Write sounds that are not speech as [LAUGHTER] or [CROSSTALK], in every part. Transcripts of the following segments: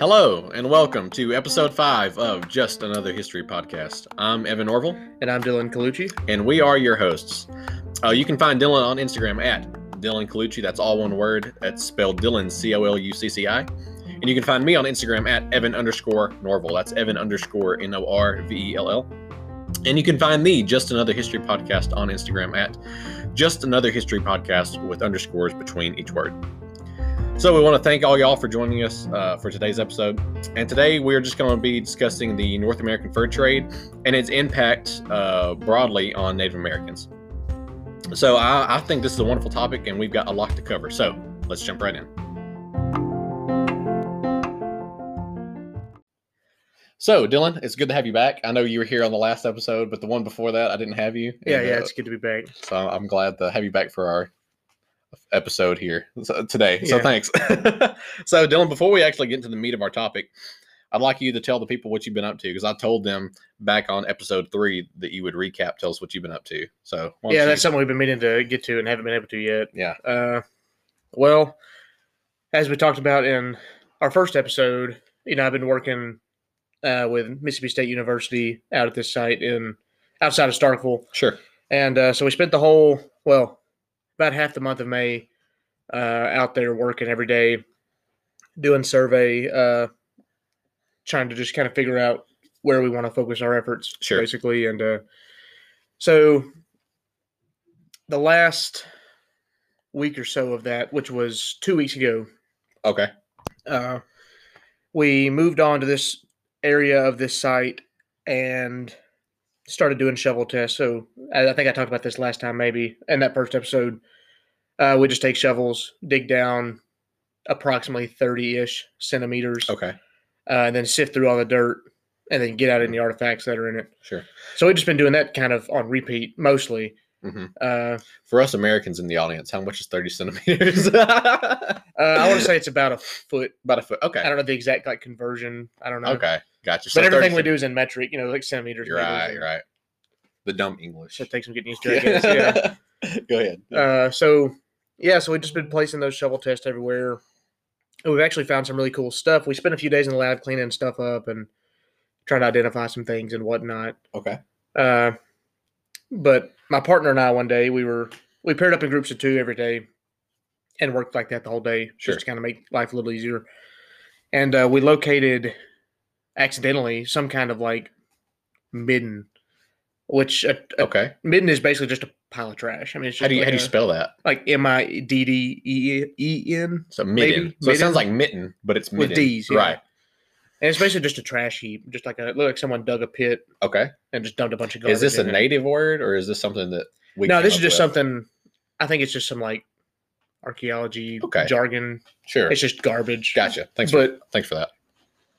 Hello, and welcome to episode five of Just Another History Podcast. I'm Evan Norvell, And I'm Dylan Colucci. and we are your hosts. Uh, you can find Dylan on Instagram at Dylan Colucci. That's all one word. That's spelled Dylan, C O L U C C I. And you can find me on Instagram at Evan underscore Norvell. That's Evan underscore N O R V E L L. And you can find the Just Another History Podcast on Instagram at Just Another History Podcast with underscores between each word. So we want to thank all y'all for joining us uh, for today's episode. And today we're just going to be discussing the North American fur trade and its impact uh, broadly on Native Americans. So I, I think this is a wonderful topic, and we've got a lot to cover. So let's jump right in. So Dylan, it's good to have you back. I know you were here on the last episode, but the one before that I didn't have you. Yeah, And, yeah, uh, it's good to be back. so I'm glad to have you back for our episode here today. So Yeah. thanks. [LAUGHS] so Dylan, before we actually get into the meat of our topic, I'd like you to tell the people what you've been up to because I told them back on episode three that you would recap, tell us what you've been up to. So Yeah, you- that's something we've been meaning to get to and haven't been able to yet. yeah, Uh, well, as we talked about in our first episode, you know, I've been working uh, with Mississippi State University out at this site in outside of Starkville, sure. and uh, so we spent the whole well, about half the month of May uh, out there working every day, doing survey, uh, trying to just kind of figure out where we want to focus our efforts, Sure. basically, and uh, so the last week or so of that, which was two weeks ago, Okay. uh, we moved on to this area of this site and started doing shovel tests. So I, I think I talked about this last time, maybe in that first episode. Uh, we just take shovels, dig down approximately 30 ish centimeters, Okay. uh, and then sift through all the dirt and then get out any artifacts that are in it. Sure. So we've just been doing that kind of on repeat mostly. hmm Uh, For us Americans in the audience, how much is 30 centimeters? [LAUGHS] uh, I want to say it's about a foot. About a foot. Okay. I don't know the exact like conversion. I don't know. Okay. Gotcha. But everything 30 we do is in metric, you know, like centimeters. You're right. You're right. The dumb English. It takes some getting used to. [LAUGHS] Guess. Yeah. [LAUGHS] Go ahead. Uh, so yeah, so we've just been placing those shovel tests everywhere. And We've actually found some really cool stuff. We spent a few days in the lab cleaning stuff up and trying to identify some things and whatnot. okay. Uh, but my partner and I one day we were we paired up in groups of two every day and worked like that the whole day Sure. just to kind of make life a little easier. And uh, we located accidentally some kind of like midden, which a, a Okay. midden is basically just a pile of trash. I mean, it's just How do you like how do you a- spell that? like M I D D E E N So Maybe. midden. So it sounds like mitten, but it's with. D's, yeah. Right. and it's basically just a trash heap, just like a look like someone dug a pit Okay. and just dumped a bunch of garbage. Is this a in it. native word or is this something that we No, this is just with? something. I think it's just some like archaeology Okay. jargon. Sure. It's just garbage. Gotcha. Thanks for But thanks for that.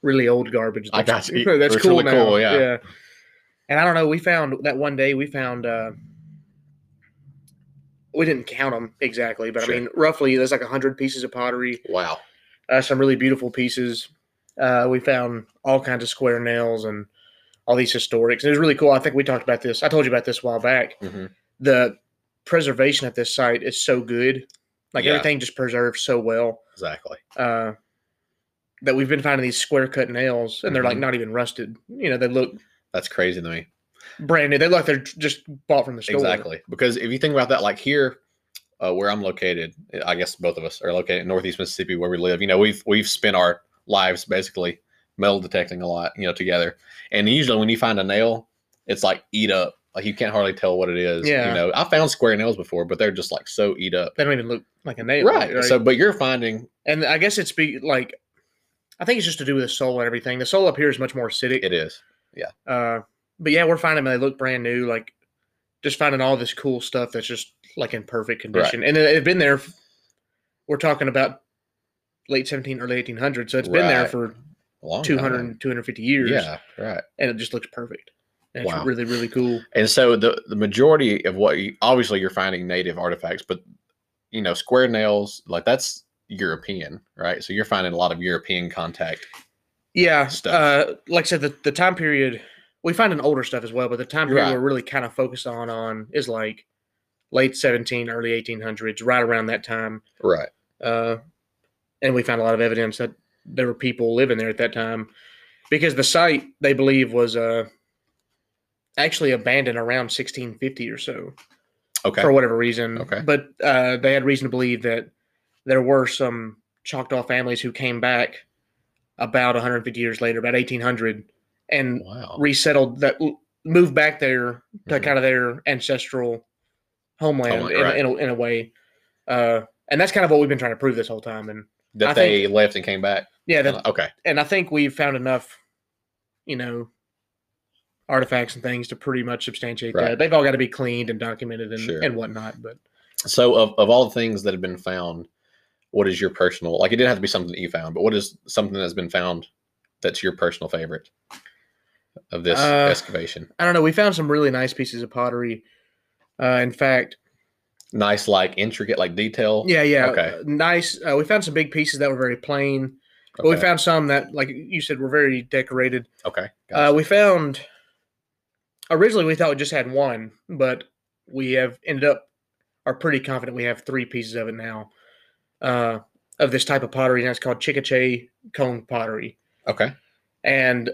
Really old garbage. I That's- got you. [LAUGHS] That's It's cool really now. cool, yeah. And I don't know. We found that one day. We found. uh We didn't count them exactly, but Sure. I mean, roughly, there's like a hundred pieces of pottery. Wow. uh, some really beautiful pieces. Uh, we found all kinds of square nails and all these historics. It was really cool. I think we talked about this. I told you about this a while back. hmm The preservation at this site is so good. Like Yeah. everything just preserved so well Exactly. uh, that we've been finding these square cut nails and they're like Mhm. not even rusted. You know, they look That's crazy to me. brand new. They look like they're just bought from the store. Exactly. Because if you think about that, like here, uh, where I'm located, I guess both of us are located in Northeast Mississippi, where we live. You know, we've we've spent our lives basically metal detecting a lot, you know, together. And usually, when you find a nail, it's like eat up. Like you can't hardly tell what it is. Yeah. You know, I found square nails before, but they're just like so eat up. They don't even look like a nail. Right. So, but you're finding and I guess it's be like, I think it's just to do with the soul and everything. The soul up here is much more acidic. it is. Yeah. Uh, but yeah, we're finding them. They look brand new. Like just finding all this cool stuff that's just like in perfect condition, and it- it's been there. We're talking about late 17, early 1800s, so it's been there for long 200, time. 250 years. Yeah. Right. and it just looks perfect. And it's Wow. really, really cool. And so the the majority of what you, obviously you're finding native artifacts, but you know square nails like that's European, right? So you're finding a lot of European contact. Yeah, Stuff. uh, like I said, the, the time period we find an older stuff as well, but the time period Right. we're really kind of focused on on is like late 17, early 1800s, right around that time. Right. Uh, and we found a lot of evidence that there were people living there at that time because the site they believe was uh, actually abandoned around 1650 or so Okay. for whatever reason. Okay. But uh, they had reason to believe that there were some Choctaw families who came back about 150 years later, about 1800, and wow. resettled that moved back there to Mhm. kind of their ancestral homeland Homeland, in, right. in, a, in a way. Uh, and that's kind of what we've been trying to prove this whole time. And that I they left and came back. yeah, that, okay. and I think we've found enough, you know, artifacts and things to pretty much substantiate Right. that. They've all got to be cleaned and documented and, Sure. and whatnot. But So of, of all the things that have been found, what is your personal like it didn't have to be something that you found, but what is something that's been found that's your personal favorite of this Uh, excavation? I don't know. We found some really nice pieces of pottery. Uh, in fact, Nice, like intricate, like detail. yeah, yeah, Okay. uh, nice. Uh, we found some big pieces that were very plain, but we found some that, like you said, were very decorated. Okay. Uh, we found originally we thought we just had one, but we have ended up are pretty confident we have three pieces of it now. Uh, of this type of pottery, and it's called Chickachae comb pottery. okay. And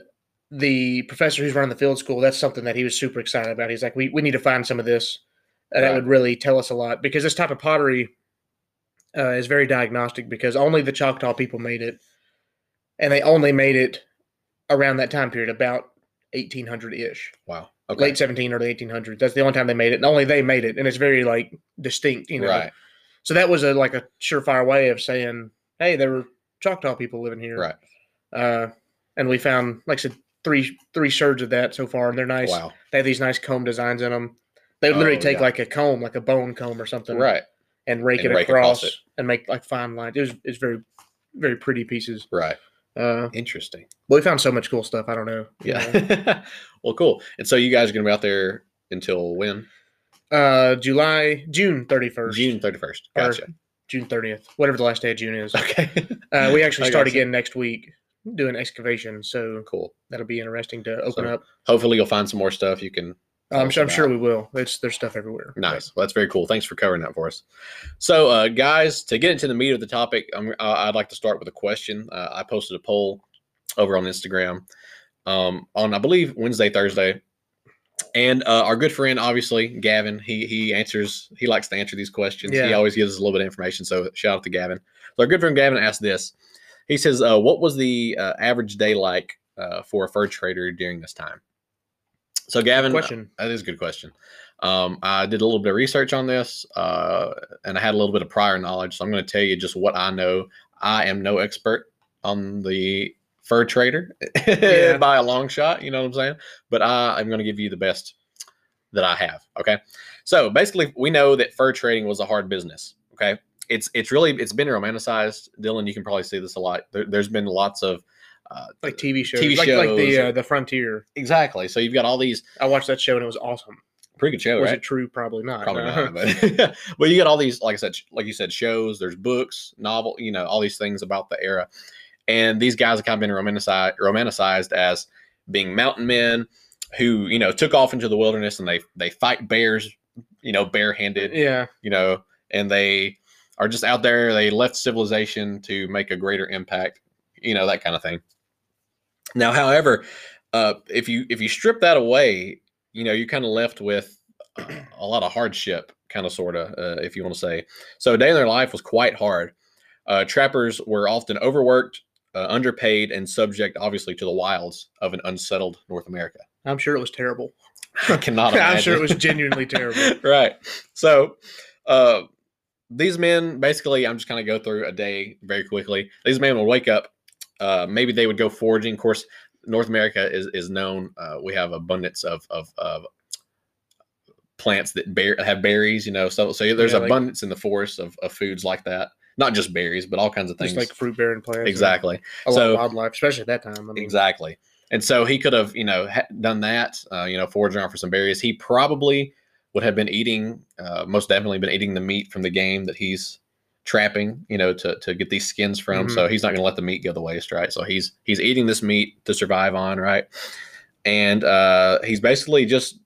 the professor who's running the field school, that's something that he was super excited about. He's like, we, we need to find some of this. And that would really tell us a lot because this type of pottery uh, is very diagnostic because only the Choctaw people made it. And they only made it around that time period, about 1800 ish, Wow. Okay. late 17 or the 1800s. That's the only time they made it. And only they made it. And it's very like distinct, you know. Right. So that was a like a surefire way of saying, hey, there were Choctaw people living here. Right. Uh, and we found, like I said, three three sherds of that so far, and they're nice. Wow. They have these nice comb designs in them. They would literally Oh, take yeah. like a comb, like a bone comb or something, Right. and rake And it rake across it. and make like fine lines. It was it's very very pretty pieces. Right. Uh, Interesting. Well, we found so much cool stuff. I don't know. you know. Yeah. [LAUGHS] well, cool. And so you guys are gonna be out there until when? Uh, July, June thirty first, June thirty first. Or- Gotcha. June thirtieth, whatever the last day of June is. Okay. Uh, we [LAUGHS] actually start again next week doing excavation, so Cool. that'll be interesting to open So, up. Hopefully you'll find some more stuff you can I'm sure, I'm sure we will. It's there's stuff everywhere. Nice. Well, that's very cool. Thanks for covering that for us. So, uh, guys, to get into the meat of the topic, I'm, I'd like to start with a question. Uh, I posted a poll over on Instagram um, on, I believe, Wednesday, Thursday, and uh, our good friend, obviously, Gavin, he he answers. He likes to answer these questions. He always gives us a little bit of information. So, shout out to Gavin. So, our good friend Gavin asked this. He says, uh, "What was the uh, average day like uh, for a fur trader during this time?" So, Gavin, Question. that is a good question. Um, I did a little bit of research on this, uh, and I had a little bit of prior knowledge. So I'm going to tell you just what I know. I am no expert on the fur trader Yeah. [LAUGHS] by a long shot. You know what I'm saying? But I am going to give you the best that I have. Okay. So basically, we know that fur trading was a hard business. Okay. It's it's really it's been romanticized. Dylan, you can probably see this a lot. There, there's been lots of uh, Like TV shows, TV like, like the uh, the Frontier. exactly. So you've got all these I watched that show and it was awesome. pretty good show, was right? it true? Probably not. Probably Uh, not, but [LAUGHS] well, you get all these, like I said, like you said, shows. There's books, novel, you know, all these things about the era, and these guys have kind of been romanticized, romanticized as being mountain men who, you know, took off into the wilderness and they they fight bears, you know, barehanded, yeah, you know, and they are just out there. They left civilization to make a greater impact, you know, that kind of thing. Now, however, uh, if you if you strip that away, you know, you're kind of left with [CLEARS THROAT] a lot of hardship, kind of sort of, uh, if you want to say. So, a day in their life was quite hard. Uh, trappers were often overworked, uh, underpaid, and subject, obviously, to the wilds of an unsettled North America. I'm sure it was terrible. [LAUGHS] I cannot imagine. [LAUGHS] I'm sure it was genuinely terrible. [LAUGHS] right. So, uh, these men basically, I'm just kind of go through a day very quickly. These men would wake up. Uh, maybe they would go foraging. Of course, North America is is known. Uh, we have abundance of of, of plants that bear have berries. You know, so so there's Yeah, like- abundance in the forest of, of foods like that. Not just berries, but all kinds of things. Just like fruit bearing plants. exactly. A lot So- of wildlife, especially at that time. I mean, Exactly. And so he could have, you know, done that, uh, you know, foraging around for some berries. He probably would have been eating, uh, most definitely been eating the meat from the game that he's trapping, you know, to, to get these skins from. So he's not going to let the meat go to waste, right? So he's he's eating this meat to survive on, right? And uh, he's basically just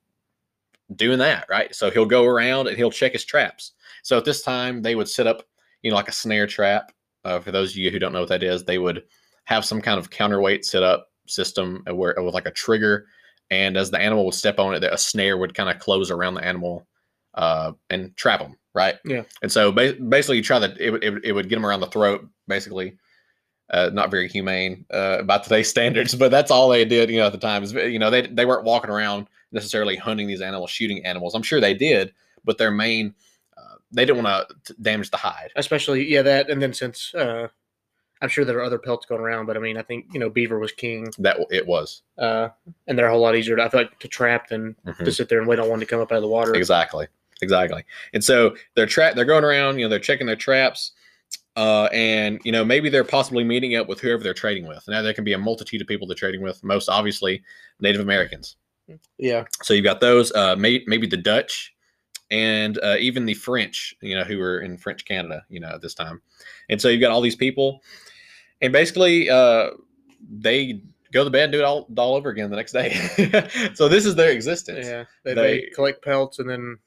doing that, right? So he'll go around and he'll check his traps. So at this time, they would set up, you know, like a snare trap. Uh, for those of you who don't know what that is, they would have some kind of counterweight set up system where with like a trigger, and as the animal would step on it, a snare would kind of close around the animal uh, and trap them, right? Yeah. And so ba- basically, you try to it, would- it, it would get them around the throat, basically. Uh, not very humane uh, by today's [LAUGHS] standards, but that's all they did, you know, at the time. Is you know they they weren't walking around necessarily hunting these animals, shooting animals. I'm sure they did, but their main uh, they didn't want to damage the hide. especially yeah that and then since uh i'm sure there are other pelts going around but i mean i think you know beaver was king That it was uh and they're a whole lot easier to, i feel like to trap than Mhm. to sit there and wait on one to come up out of the water exactly, exactly. And so they're tra- they're going around, you know, they're checking their traps. Uh, and you know maybe they're possibly meeting up with whoever they're trading with. Now there can be a multitude of people they're trading with. Most obviously Native Americans. yeah So you've got those, uh, may, maybe the Dutch, and uh, even the French, you know, who were in French Canada, you know, at this time. And so you've got all these people, and basically uh, they go to bed and do it all, all over again the next day. [LAUGHS] so this is their existence. yeah they, They- they collect pelts and then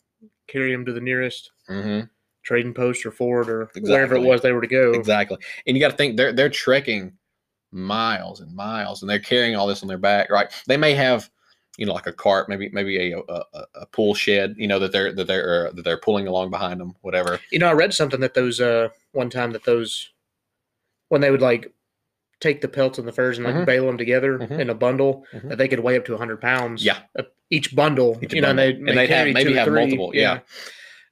carry them to the nearest hmm trading post or fort or wherever it was they were to go Exactly. And you got to think they're they're trekking miles and miles, and they're carrying all this on their back. Right? They may have. You know, like a cart, maybe maybe a, a, a- pool shed. You know that they're that they're uh, that they're pulling along behind them, whatever. you know i read something that those uh one time that those when they would like take the pelts and the furs and like Mhm. bale them together Mhm. in a bundle Mhm. that they could weigh up to 100 pounds Yeah. each bundle Each you know and they bundle. and they'd have maybe have three. multiple yeah.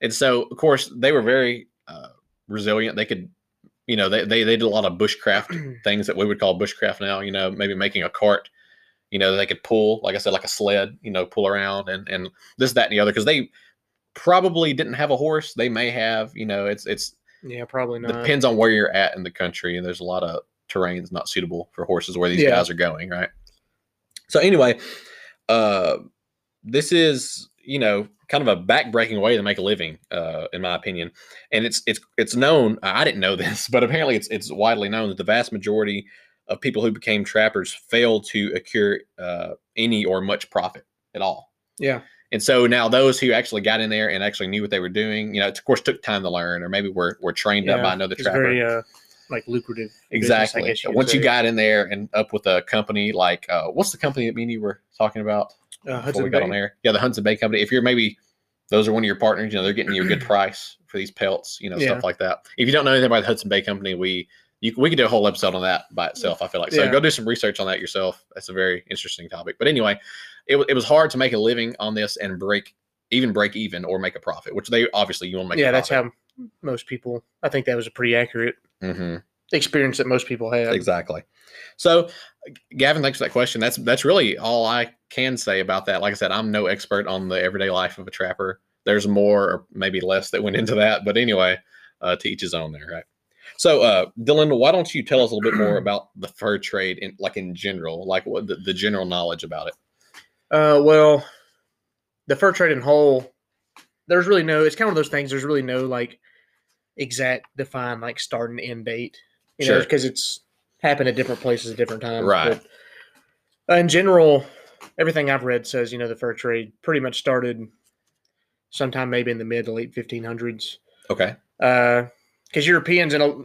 and so of course they were very uh, resilient they could you know they, they they did a lot of bushcraft [CLEARS THROAT] things that we would call bushcraft now you know maybe making a cart you know they could pull like i said like a sled you know pull around and and this that and the other because they probably didn't have a horse. They may have you know it's it's yeah probably not. depends on where you're at in the country and there's a lot of terrains not suitable for horses where these Yeah. guys are going right? So anyway uh this is you know kind of a backbreaking way to make a living uh in my opinion. And it's it's it's known i didn't know [LAUGHS] this but apparently it's it's widely known that the vast majority of people who became trappers failed to accrue uh, any or much profit at all yeah and so now those who actually got in there and actually knew what they were doing, you know, it of course took time to learn, or maybe were, were trained up by another it's trapper. very uh like lucrative exactly. guess you Once you got in there and up with a company like, uh, what's the company that me and you were talking about uh, before Hudson we got Bay. on air? Yeah, the Hudson Bay Company. If you're maybe those are one of your partners, you know, they're getting you a good [CLEARS THROAT] price for these pelts, you know, Yeah. stuff like that. If you don't know anything about the Hudson Bay Company, we you, we could do a whole episode on that by itself. I feel like so. Yeah. Go do some research on that yourself. That's a very interesting topic. But anyway, it, it was hard to make a living on this and break even break even or make a profit, which they obviously you want to make. yeah that's how most people i think that was a pretty accurate Mhm. experience that most people had Exactly. So, Gavin, thanks for that question. That's that's really all I can say about that. Like I said, I'm no expert on the everyday life of a trapper. There's more or maybe less that went into that, but anyway, uh, to each his own there, right? So, uh, Dylan, why don't you tell us a little bit more [CLEARS THROAT] about the fur trade, in like in general, like what the, the general knowledge about it? Uh, well, the fur trade in whole, there's really no. It's kind of those things. There's really no like exact defined like start and end date. You know, because it's happened at different places at different times. Right. But, uh, in general, everything I've read says you know the fur trade pretty much started sometime maybe in the mid to late 1500s. Okay. Because Europeans and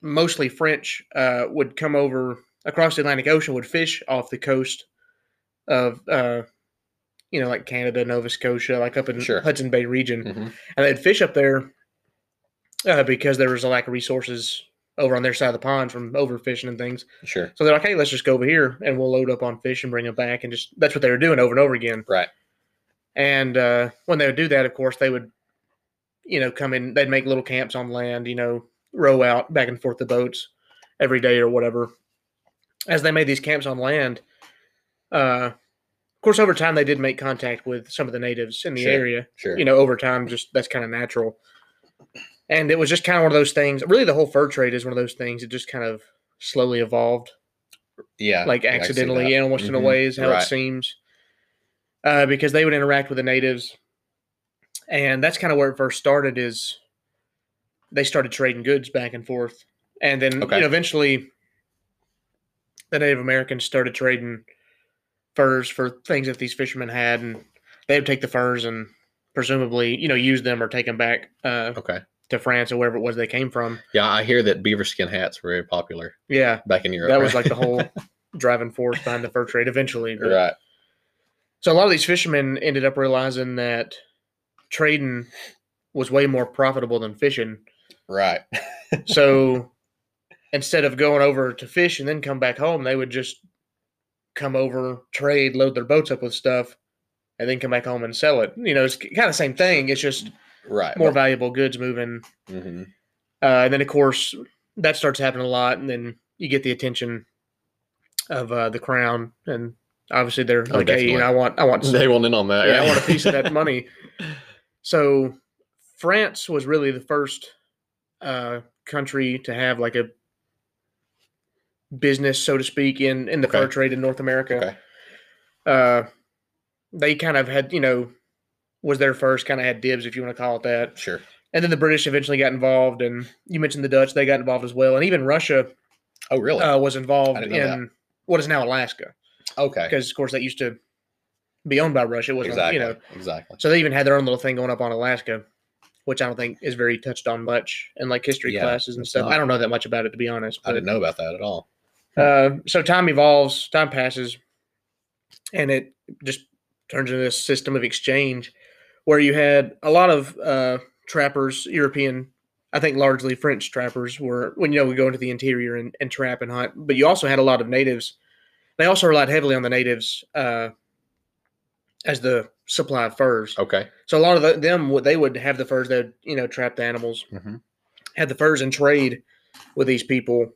mostly French uh, would come over across the Atlantic Ocean, would fish off the coast of, uh, you know, like Canada, Nova Scotia, like up in Sure. Hudson Bay region, hmm and they'd fish up there uh, because there was a lack of resources over on their side of the pond from overfishing and things. Sure. So they're like, hey, let's just go over here and we'll load up on fish and bring them back, and just that's what they were doing over and over again. Right. And uh, when they would do that, of course, they would, you know, come in. They'd make little camps on land. You know, row out back and forth the boats every day or whatever. As they made these camps on land, uh, of course, over time they did make contact with some of the natives in the Sure. area. Sure. You know, over time, just that's kind of natural. And it was just kind of one of those things. Really, the whole fur trade is one of those things. It just kind of slowly evolved yeah. like yeah, I can see accidentally, in a Mhm. way, is how Right. it seems. Uh, because they would interact with the natives, and that's kind of where it first started. Is they started trading goods back and forth, and then Okay. you know eventually the Native Americans started trading furs for things that these fishermen had, and they would take the furs and presumably, you know, use them or take them back uh, Okay. to France or wherever it was they came from. Yeah, I hear that beaver skin hats were very popular Yeah, back in Europe. that was like the [LAUGHS] whole driving force behind the fur trade eventually. But, right. So a lot of these fishermen ended up realizing that trading was way more profitable than fishing. Right. [LAUGHS] So instead of going over to fish and then come back home, they would just come over, trade, load their boats up with stuff, and then come back home and sell it. You know, it's kind of the same thing. It's just Right. more valuable goods moving. hmm Uh, and then, of course, that starts happening a lot. And then you get the attention of uh, the crown. And obviously, they're Oh, like, hey, you know, I want, I want, [LAUGHS] They want in on that. yeah, I want a piece of that money. [LAUGHS] So France was really the first uh, country to have like a business, so to speak, in in the fur trade in North America. Okay. Uh, they kind of had, you know, was their first kind of had dibs, if you want to call it that. Sure. And then the British eventually got involved, and you mentioned the Dutch; they got involved as well, and even Russia Oh, really? uh, was involved in what is now Alaska, okay. because of course that used to be owned by Russia. It wasn't, Exactly. you know, exactly. so they even had their own little thing going up on Alaska, which I don't think is very touched on much in like history Yeah, classes and stuff. not. I don't know that much about it to be honest. I didn't know about that at all. Uh, so time evolves, time passes, and it just turns into this system of exchange where you had a lot of uh, trappers, European, I think largely French trappers, were when you know we go into the interior and, and trap and hunt. But you also had a lot of natives. They also relied heavily on the natives uh, as the supply of furs. Okay. So a lot of the, them, would they would have the furs. They'd you know trap the animals, hmm had the furs and trade with these people,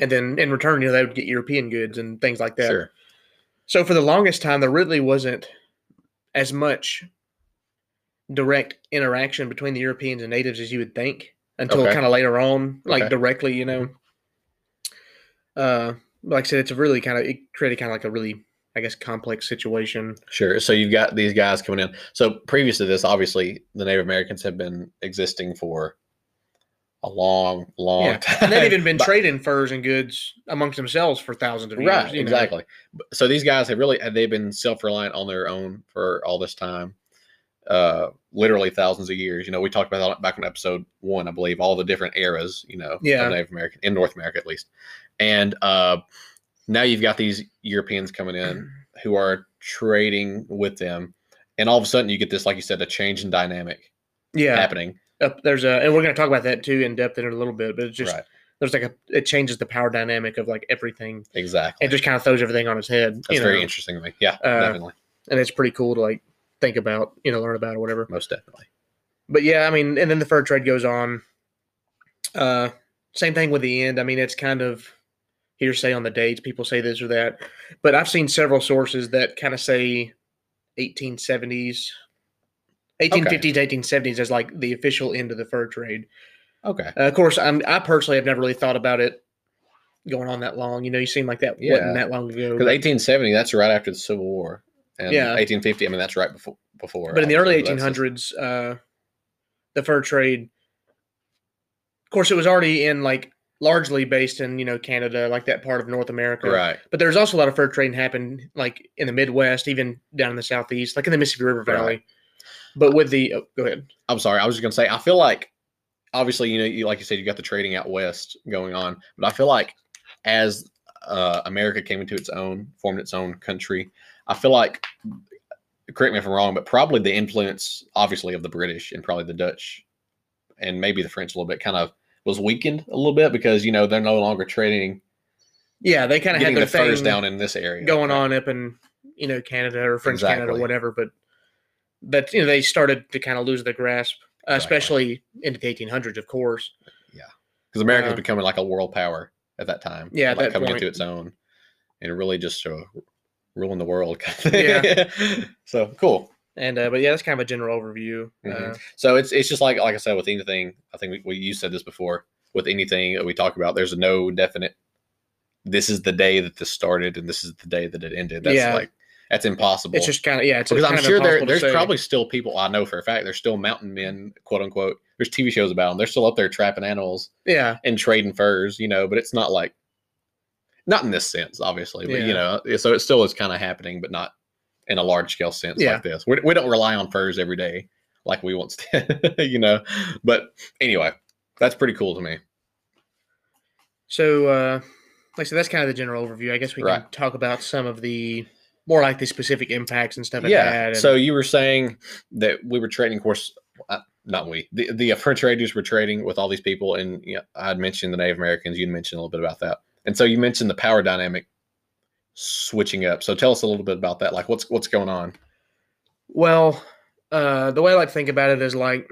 and then in return, you know, they would get European goods and things like that. Sure. So for the longest time, there really wasn't as much direct interaction between the Europeans and natives as you would think until Okay. kind of later on, like Okay. directly, you know. Uh, like I said, it's a really kind of it created kind of like a really, I guess, complex situation. Sure. So you've got these guys coming in. So previous to this, obviously, the Native Americans have been existing for a long, long Yeah, time. and they've even been But- trading furs and goods amongst themselves for thousands of years. right. you know. Exactly. So these guys have really they've been self reliant on their own for all this time. Uh, literally thousands of years. You know, we talked about that back in episode one, I believe, all the different eras. You know, Yeah. of Native American in North America at least, and uh, now you've got these Europeans coming in who are trading with them, and all of a sudden you get this, like you said, a change in dynamic Yeah, happening. up there's a and we're going to talk about that too in depth in a little bit but it's just right. there's like a it changes the power dynamic of like everything Exactly. it just kind of throws everything on its head That's very know, interesting to me. Yeah, Uh, definitely, and it's pretty cool to like think about you know learn about or whatever most definitely. but yeah i mean and then the fur trade goes on uh same thing with the end i mean it's kind of hearsay on the dates people say this or that but i've seen several sources that kind of say 1870s 1850s to 1870s as like the official end of the fur trade Okay. Uh, of course, I'm, I personally have never really thought about it going on that long. You know, you seem like that Yeah. wasn't that long ago. Because 1870, that's right after the Civil War. And Yeah. 1850, I mean, that's right before. before but in the early obviously, that's 1800s, uh, the fur trade, of course, it was already in like largely based in you know Canada, like that part of North America. Right. But there's also a lot of fur trading happened like in the Midwest, even down in the Southeast, like in the Mississippi River Valley. Right. But with the oh, go ahead. I'm sorry. I was just going to say, I feel like, obviously, you know, you, like you said, you got the trading out west going on. But I feel like as uh, America came into its own, formed its own country, I feel like, correct me if I'm wrong, but probably the influence, obviously, of the British and probably the Dutch and maybe the French a little bit kind of was weakened a little bit because, you know, they're no longer trading, Yeah, they kind of had their the thing down in this area. going on up in you know Canada or French Canada or whatever, but but you know they started to kind of lose the grasp, uh, Exactly. especially into the 1800s, of course. Yeah, because America was Uh, becoming like a world power at that time. Yeah, like coming point. into its own, and really just uh, ruling the world. kind of. Yeah. [LAUGHS] so cool. And uh, but yeah, that's kind of a general overview. Uh, Mhm. So it's it's just like like I said with anything. I think we, we you said this before. With anything that we talk about, there's no definite. This is the day that this started, and this is the day that it ended. That's Yeah. like that's impossible. it's just kind of yeah, it's because I'm sure there, there's say. probably still people I know for a fact. There's still mountain men, quote unquote. There's TV shows about them. They're still up there trapping animals yeah, and trading furs, you know, but it's not like not in this sense, obviously, but Yeah. you know, so it still is kind of happening, but not in a large scale sense Yeah. like this. We, we don't rely on furs every day like we once [LAUGHS] did, you know. But anyway, that's pretty cool to me. So, uh, like I said, that's kind of the general overview. I guess we can talk about some of the more like the specific impacts and stuff it yeah. and- So you were saying that we were trading, of course, uh, not we, the, the fur [LAUGHS] traders were trading with all these people. And you know, I had mentioned the Native Americans. You'd mentioned a little bit about that. And so you mentioned the power dynamic switching up. So tell us a little bit about that. Like what's what's going on? Well, uh, the way I like to think about it is like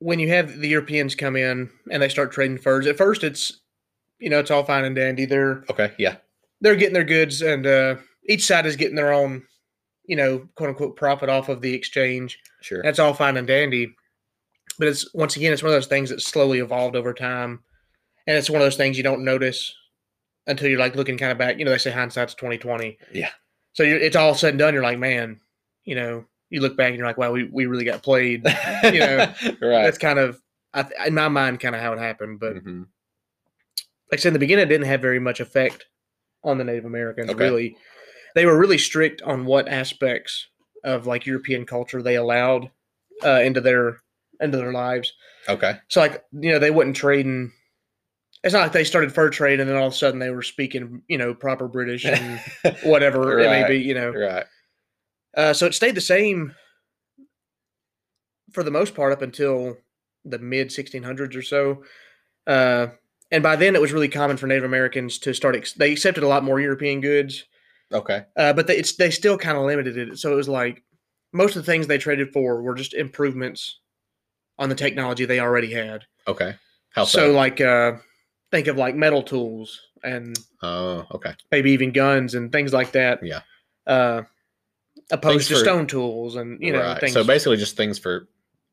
when you have the Europeans come in and they start trading furs. At first, it's you know it's all fine and dandy. They're Okay. Yeah. they're getting their goods, and uh, each side is getting their own you know quote unquote profit off of the exchange. Sure. That's all fine and dandy. But it's once again, it's one of those things that slowly evolved over time, and it's one of those things you don't notice until you're like looking kind of back. You know, they say hindsight's twenty twenty. Yeah. So you're, it's all said and done. You're like, man, you know, you look back and you're like, wow, we, we really got played. you know, [LAUGHS] right. That's kind of, I, th- in my mind, kind of how it happened. But Mhm. like I said in the beginning, it didn't have very much effect on the Native Americans. Okay. Really, they were really strict on what aspects of like European culture they allowed uh, into their into their lives. Okay. So like you know they wouldn't trade in. It's not like they started fur trade and then all of a sudden they were speaking you know proper British and [LAUGHS] whatever it may be. You know, right. uh, so it stayed the same for the most part up until the mid 1600s or so. Uh, and by then, it was really common for Native Americans to start. Ex- they accepted a lot more European goods, Okay. uh, but they, it's, they still kind of limited it. So it was like most of the things they traded for were just improvements on the technology they already had. Okay. How so, so? like, uh, think of like metal tools and oh, okay. maybe even guns and things like that. Yeah. Uh, opposed Things to for- stone tools and you know right. things. So basically, just things for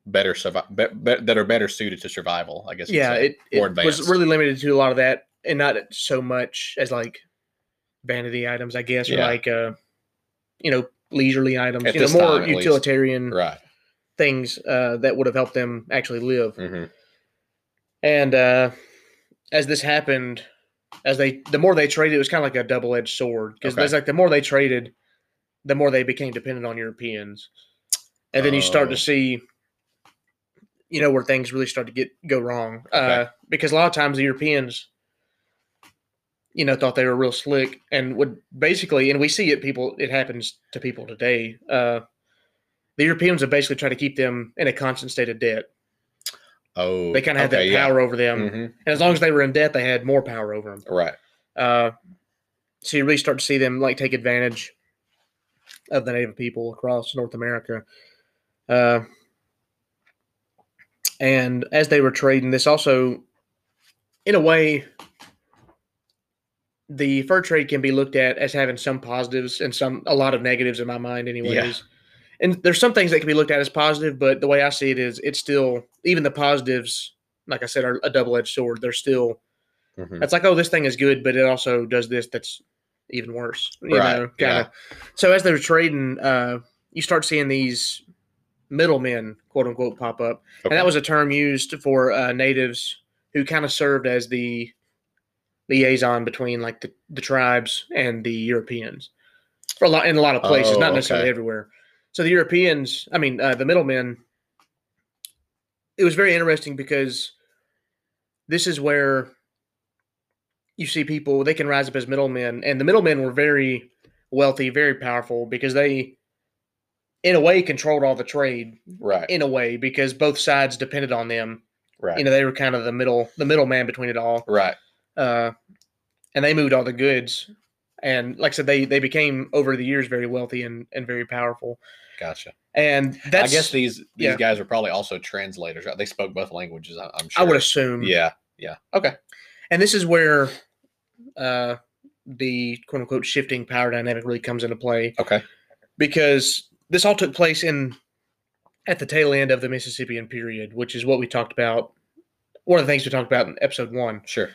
better survive be, be, that are better suited to survival. I guess. yeah, it, More it was really limited to a lot of that, and not so much as like vanity items, I guess, or like uh, you know, leisurely items. At you know, more time, utilitarian right. things uh, that would have helped them actually live. hmm And uh, as this happened, as they the more they traded, it was kind of like a double edged sword because Okay. there's like the more they traded, the more they became dependent on Europeans, and then you start Oh. to see, you know, where things really start to get go wrong. Uh, because a lot of times the Europeans, you know, thought they were real slick and would basically, and we see it. People, it happens to people today. Uh, the Europeans would basically try to keep them in a constant state of debt. Oh, They kind of had okay, that yeah. power over them. Mhm. And as long as they were in debt, they had more power over them. Right. Uh, so you really start to see them like take advantage of the native people across North America. Uh, and as they were trading, this also, in a way, the fur trade can be looked at as having some positives and some a lot of negatives in my mind, anyways. And there's some things that can be looked at as positive, but the way I see it is, it's still even the positives. Like I said, are a double-edged sword. They're still Mhm. it's like, oh, this thing is good, but it also does this that's even worse. You Right, know, kind of. So as they're trading, uh, you start seeing these middlemen, quote unquote, pop up, Okay. and that was a term used for uh, natives who kind of served as the liaison between like the, the tribes and the Europeans for a lot in a lot of places, Oh, not necessarily okay. everywhere. So the Europeans, I mean, uh, the middlemen. It was very interesting because this is where you see people they can rise up as middlemen, and the middlemen were very wealthy, very powerful because they, in a way, controlled all the trade. right. In a way, because both sides depended on them. right. You know, they were kind of the middle, the middleman between it all right. uh, and they moved all the goods. And like I said, they they became over the years very wealthy and, and very powerful. Gotcha. And that's I guess these these yeah. guys are probably also translators. right? They spoke both languages. I'm sure. I would assume. Yeah. Yeah. Okay. And this is where uh, the quote unquote shifting power dynamic really comes into play Okay. because this all took place in at the tail end of the Mississippian period, which is what we talked about. One of the things we talked about in episode one. Sure.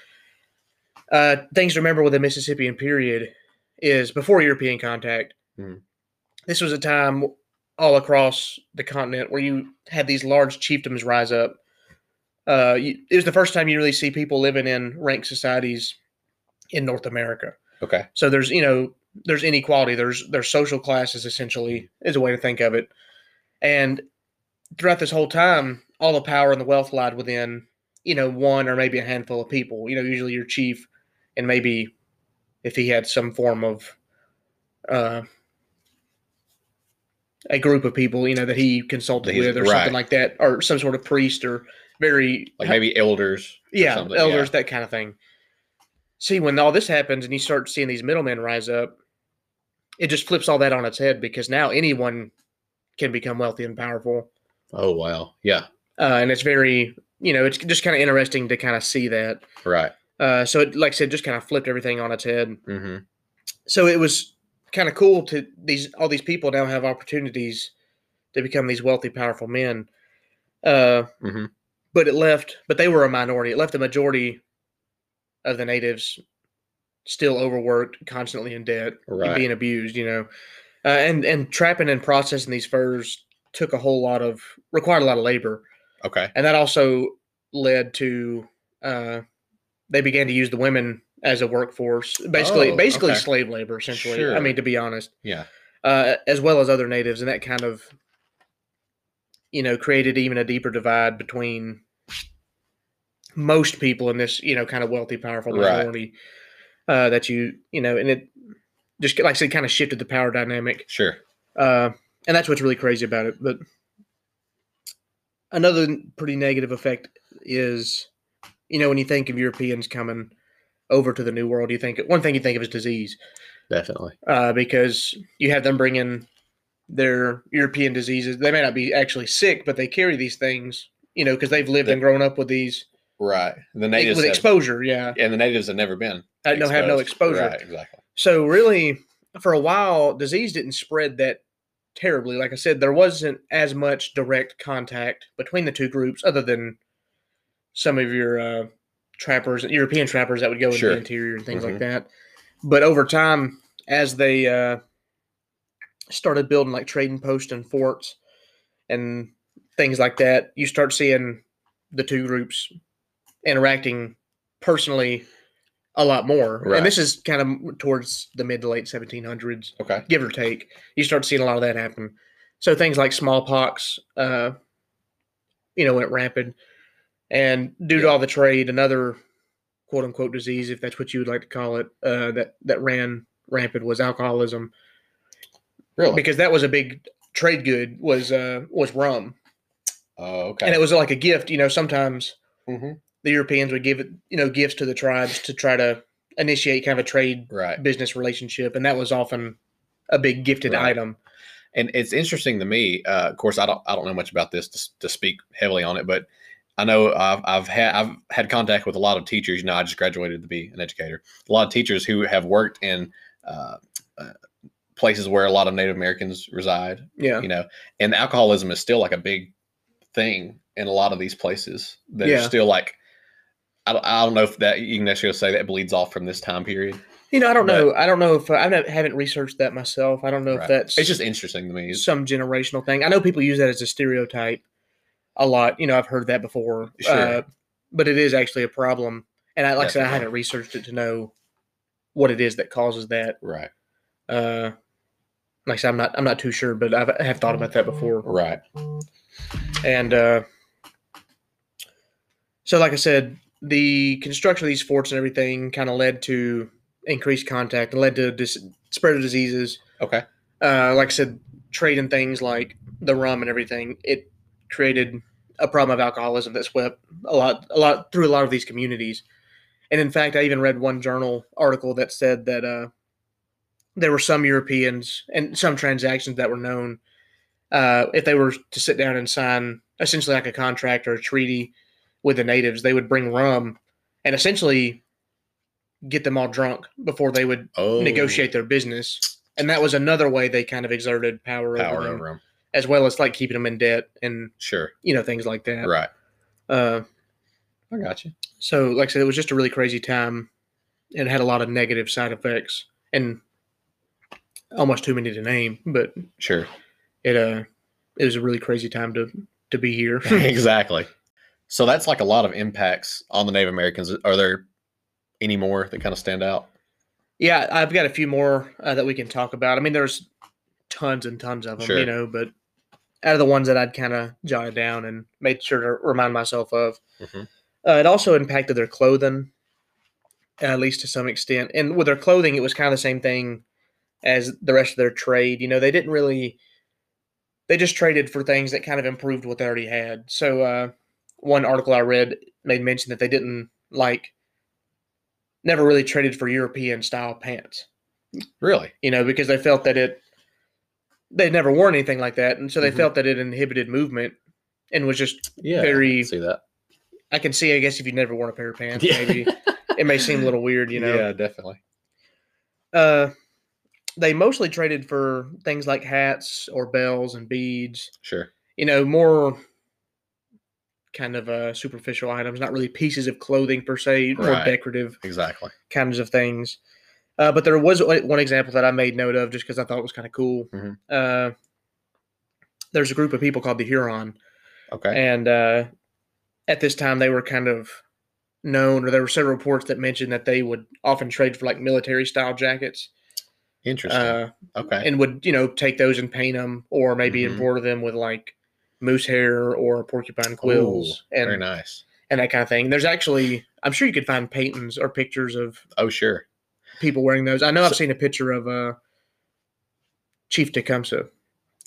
Uh, things to remember with the Mississippian period is before European contact. Mhm. This was a time all across the continent where you had these large chiefdoms rise up. Uh, you, it was the first time you really see people living in ranked societies in North America. Okay. So there's you know there's inequality. There's there's social classes essentially is a way to think of it, and throughout this whole time, all the power and the wealth lied within you know one or maybe a handful of people. You know, usually your chief, and maybe if he had some form of uh, a group of people, you know, that he consulted He's- with or right. something like that, or some sort of priest or very Like maybe elders. yeah, elders, that kind of thing. See, when all this happens and you start seeing these middlemen rise up, it just flips all that on its head because now anyone can become wealthy and powerful. Oh wow. Yeah. Uh, and it's very, you know, it's just kind of interesting to kind of see that. Right. Uh, so, it, like I said, just kind of flipped everything on its head. Mm-hmm. So it was kind of cool to these all these people now have opportunities to become these wealthy, powerful men. Uh, Mhm. But it left, but they were a minority. It left the majority of the natives still overworked, constantly in debt, Right. being abused. You know, uh, and and trapping and processing these furs took a whole lot of required a lot of labor, Okay. and that also led to uh, they began to use the women as a workforce, basically Oh, basically okay. slave labor essentially. I mean, to be honest, Yeah. uh, as well as other natives, and that kind of you know created even a deeper divide between most people in this you know kind of wealthy, powerful Right. minority uh, that you you know, and it just like I said, kind of shifted the power dynamic. Sure. Uh, and that's what's really crazy about it. But another pretty negative effect is, you know, when you think of Europeans coming over to the New World, you think one thing you think of is disease, Definitely. uh, because you have them bring in their European diseases. They may not be actually sick, but they carry these things, you know, because they've lived and grown up with these Right. The natives with have, exposure. Yeah, and the natives have never been. I no have no exposure. Right. Exactly. So really, for a while, disease didn't spread that terribly. Like I said, there wasn't as much direct contact between the two groups, other than some of your uh, trappers, European trappers that would go into Sure. the interior and things Mhm. like that. But over time, as they uh, started building like trading posts and forts and things like that, you start seeing the two groups interacting personally a lot more. Right. And this is kind of towards the mid to late 1700s, Okay. give or take. You start seeing a lot of that happen. So things like smallpox, uh, you know, went rampant. And due to all the trade, another quote unquote disease, if that's what you would like to call it, uh, that, that ran rampant was alcoholism Really? because that was a big trade good was uh, was rum. Oh, okay. And it was like a gift, you know, sometimes Mhm. the Europeans would give it, you know, gifts to the tribes to try to initiate kind of a trade right. business relationship, and that was often a big gifted Right. item. And it's interesting to me. Uh, of course, I don't I don't know much about this to, to speak heavily on it, but I know I've I've had I've had contact with a lot of teachers. You know, I just graduated to be an educator. A lot of teachers who have worked in uh, uh, places where a lot of Native Americans reside. Yeah, You know, and alcoholism is still like a big thing in a lot of these places. That Yeah. are still like. I don't, I don't know if that you can necessarily say that bleeds off from this time period. you know, I don't But- know. I don't know if I haven't- researched that myself. I don't know Right. if that's It's just interesting to me. Some generational thing. I know people use that as a stereotype a lot. You know, I've heard that before. Sure. Uh, but it is actually a problem. And I, like I said, I haven't researched it to know what it is that causes that. Right. Uh, like I said, I'm not, I'm not too sure, but I've, I have thought about that before. Right. And uh, so, like I said, the construction of these forts and everything kind of led to increased contact and led to dis- spread of diseases. Okay. Uh, like I said, trading things like the rum and everything, it created a problem of alcoholism that swept a lot, a lot through a lot of these communities. And in fact, I even read one journal article that said that uh, there were some Europeans and some transactions that were known uh, if they were to sit down and sign essentially like a contract or a treaty with the natives, they would bring rum and essentially get them all drunk before they would Oh, negotiate their business. And that was another way they kind of exerted power, power over over them. As well as like keeping them in debt and Sure. you know things like that. Right. Uh, I got you. so, like I said, it was just a really crazy time, and had a lot of negative side effects, and almost too many to name. But Sure. it uh, it was a really crazy time to to be here. [LAUGHS] exactly. So that's like a lot of impacts on the Native Americans. Are there any more that kind of stand out? Yeah, I've got a few more uh, that we can talk about. I mean, there's tons and tons of them, Sure. you know, but out of the ones that I'd kind of jotted down and made sure to remind myself of, Mhm. uh, it also impacted their clothing, at least to some extent. And with their clothing, it was kind of the same thing as the rest of their trade. You know, they didn't really, they just traded for things that kind of improved what they already had. So, uh, one article I read made mention that they didn't like, never really traded for European style pants Really? you know, because they felt that it they'd never worn anything like that, and so they Mhm. felt that it inhibited movement and was just. Yeah. I Very- can see that. I can see, I guess, if you've never worn a pair of pants, Yeah. maybe [LAUGHS] it may seem a little weird, you know. Yeah, definitely. Uh, they mostly traded for things like hats or bells and beads. Sure. You know, more kind of uh, superficial items, not really pieces of clothing per se, more Right. decorative Exactly. kinds of things. Uh, but there was one example that I made note of just because I thought it was kind of cool. Mhm. Uh, there's a group of people called the Huron, Okay. and uh, at this time they were kind of known, or there were several reports that mentioned that they would often trade for like military style jackets, Interesting. uh, okay. and would you know take those and paint them, or maybe Mhm. embroider them with like moose hair or porcupine quills Ooh, very nice. and that kind of thing. There's actually, I'm sure you could find paintings or pictures of Oh, sure. People wearing those. I know I've seen a picture of uh, Chief Tecumseh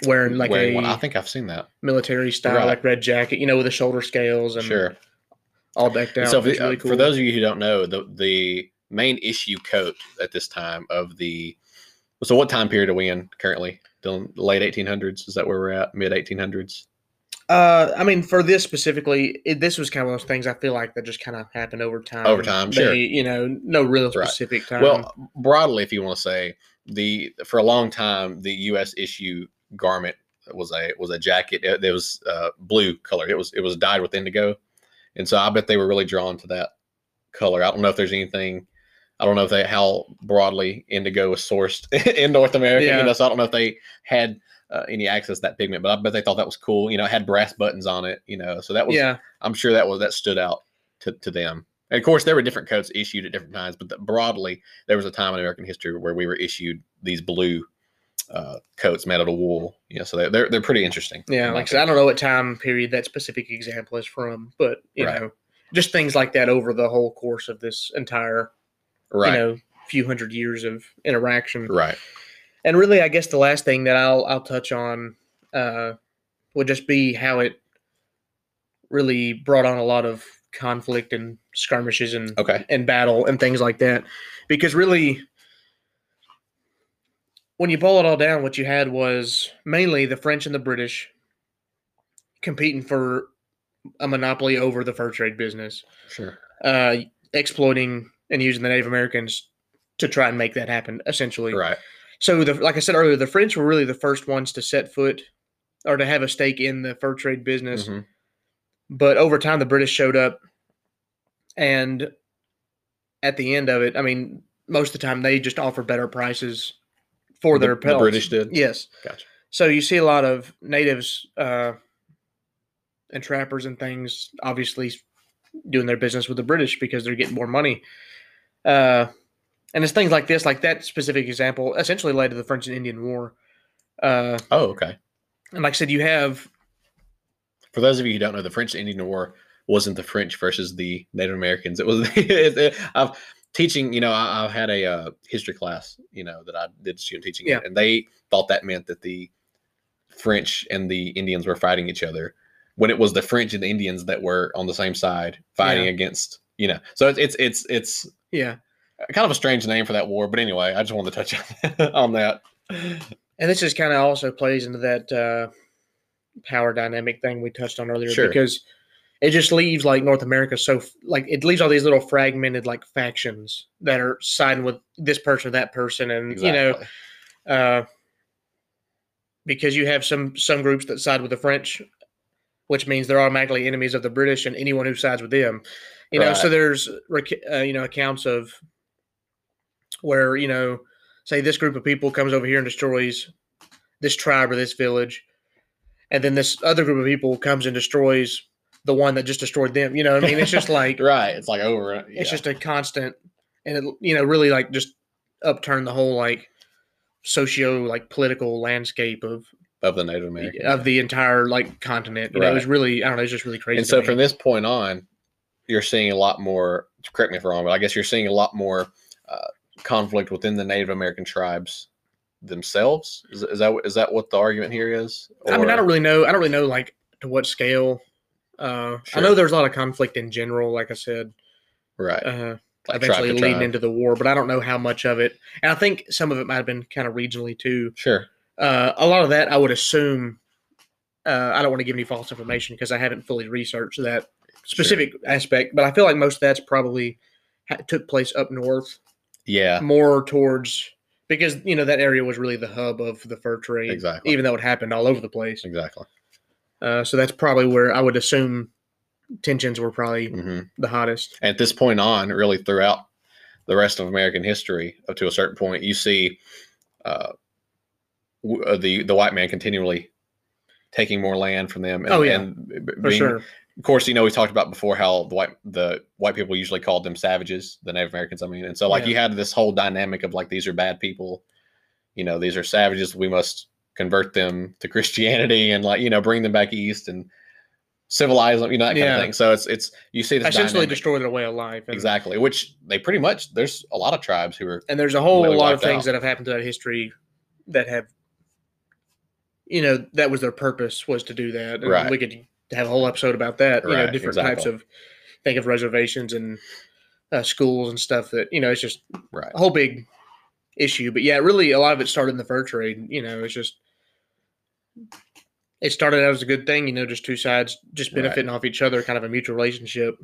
wearing like Wearing a one. I think I've seen that. military style, Right. like red jacket, you know, with the shoulder scales and Sure. all decked out. so for, really uh, cool. for those of you who don't know, the the main issue coat at this time of the so what time period are we in currently? Dylan, late 1800s? Is that where we're at? Mid 1800s? Uh, I mean, for this specifically, it, this was kind of one of those things I feel like that just kind of happened over time. Over time, sure. You know, no real Right. specific time. Well, broadly, if you want to say the for a long time, the U.S. issue garment was a was a jacket that was uh, blue colored. It was it was dyed with indigo, and so I bet they were really drawn to that color. I don't know if there's anything. I don't know if they how broadly indigo was sourced [LAUGHS] in North America. Yeah. You know, so I don't know if they had uh, any access to that pigment, but I bet they thought that was cool. You know, it had brass buttons on it. You know, so that was yeah, I'm sure that was that stood out to, to them. And of course, there were different coats issued at different times, but the, broadly, there was a time in American history where we were issued these blue uh, coats made out of wool. You know, so they're they're, they're pretty interesting. yeah. in Like I said, I don't know what time period that specific example is from, but you Right. know, just things like that over the whole course of this entire, right, you know, few hundred years of interaction. right, And really, I guess the last thing that I'll I'll touch on uh, would just be how it really brought on a lot of conflict and skirmishes and okay, and battle and things like that. Because really, when you boil it all down, what you had was mainly the French and the British competing for a monopoly over the fur trade business, sure, uh, exploiting and using the Native Americans to try and make that happen. Essentially, right, so, the, like I said earlier, the French were really the first ones to set foot or to have a stake in the fur trade business. Mhm. But over time, the British showed up, and at the end of it, I mean, most of the time they just offer better prices for The- their the pelts. British did? yes. Gotcha. So you see a lot of natives uh, and trappers and things, obviously doing their business with the British because they're getting more money. Uh, and it's things like this, like that specific example, essentially led to the French and Indian War. Uh, Oh, okay. and like I said, you have For those of you who don't know, the French and Indian War wasn't the French versus the Native Americans. It was. [LAUGHS] I've teaching. You know, I, I had a uh, history class. You know that I did student teaching, in, Yeah. and they thought that meant that the French and the Indians were fighting each other, when it was the French and the Indians that were on the same side fighting Yeah. against. You know, so it's it's it's it's yeah, kind of a strange name for that war. But anyway, I just wanted to touch on [LAUGHS] that. and this just kind of also plays into that uh, power dynamic thing we touched on earlier Sure. because it just leaves like North America so like it leaves all these little fragmented like factions that are siding with this person or that person, and you know uh, because you have some some groups that side with the French, which means they're automatically enemies of the British and anyone who sides with them. You know, so there's uh, you know accounts of where you know, say this group of people comes over here and destroys this tribe or this village, and then this other group of people comes and destroys the one that just destroyed them. You know, what I mean, it's just [LAUGHS] like right. It's like over. it's just a constant, and it you know really like just upturn the whole like socio like political landscape of of the Native American. of the entire like continent. You know, it was really I don't know, it's just really crazy. and so me. from this point on, you're seeing a lot more. Correct me if I'm wrong, but I guess you're seeing a lot more uh, conflict within the Native American tribes themselves. Is, is that is that what the argument here is? I mean, I don't really know. I don't really know like to what scale. Uh, I know there's a lot of conflict in general, like I said, right. uh, like eventually leading tribe. into the war, but I don't know how much of it. And I think some of it might have been kind of regionally too. Sure. Uh, a lot of that, I would assume. Uh, I don't want to give any false information because I haven't fully researched that specific aspect, but I feel like most of that's probably ha- took place up north, Yeah. more towards because you know that area was really the hub of the fur trade, Exactly. even though it happened all over the place. Exactly. Uh, so that's probably where I would assume tensions were probably hmm the hottest. And at this point on, really throughout the rest of American history, up to a certain point, you see uh, w- uh, the the white man continually taking more land from them. And, Oh, yeah. and being- sure. Of course, you know we talked about before how the white the white people usually called them savages, the Native Americans. I mean, and so like Yeah. you had this whole dynamic of like these are bad people, you know, these are savages. We must convert them to [LAUGHS] Christianity and like you know bring them back east and civilize them, you know that kind Yeah. of thing. So it's it's you see this Essentially dynamic. destroy their way of life. And, Exactly, which they pretty much. There's a lot of tribes who are And there's a whole lot of things out. that have happened to that history that have, you know, that was their purpose was to do that. And Right. We could have a whole episode about that. You know, Right, different types of, think of reservations and uh, schools and stuff that, you know, it's just right. a whole big issue. But yeah, really a lot of it started in the fur trade. You know, it's just it started out as a good thing, you know, just two sides just Right. benefiting off each other, kind of a mutual relationship.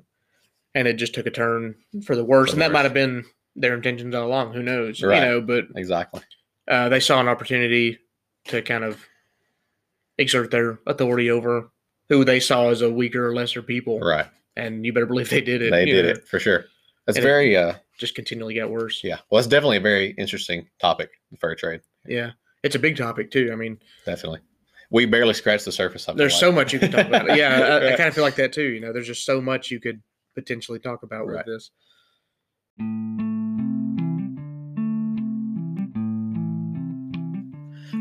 And it just took a turn for the worse. For and the that might have been their intentions all along. Who knows? Right. You know, but Exactly. uh, they saw an opportunity to kind of exert their authority over who they saw as a weaker or lesser people. Right. And you better believe they did it. They did know, it for sure. That's And very uh Just continually got worse. yeah. Well, it's definitely a very interesting topic, the fur trade. Yeah. It's a big topic too. I mean, Definitely. We barely scratched the surface. There's like. so much you can talk about. [LAUGHS] Yeah, I, I kind of feel like that too. You know, there's just so much you could potentially talk about Right. with this.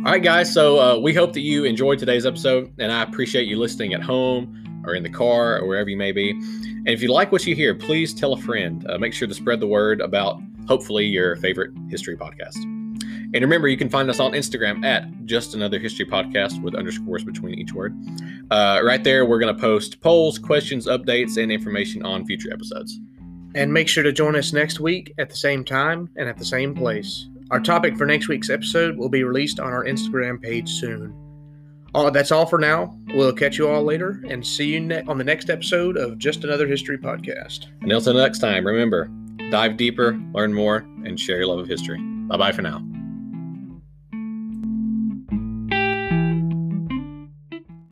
All right, guys. So uh, we hope that you enjoyed today's episode, and I appreciate you listening at home or in the car or wherever you may be. And if you like what you hear, please tell a friend. Uh, make sure to spread the word about hopefully your favorite history podcast. And remember, you can find us on Instagram at just another history podcast with underscores between each word. Uh, right there, we're going to post polls, questions, updates, and information on future episodes. And make sure to join us next week at the same time and at the same place. Our topic for next week's episode will be released on our Instagram page soon. All, that's all for now. We'll catch you all later and see you ne- on the next episode of Just Another History Podcast. And until next time, remember dive deeper, learn more, and share your love of history. Bye bye for now.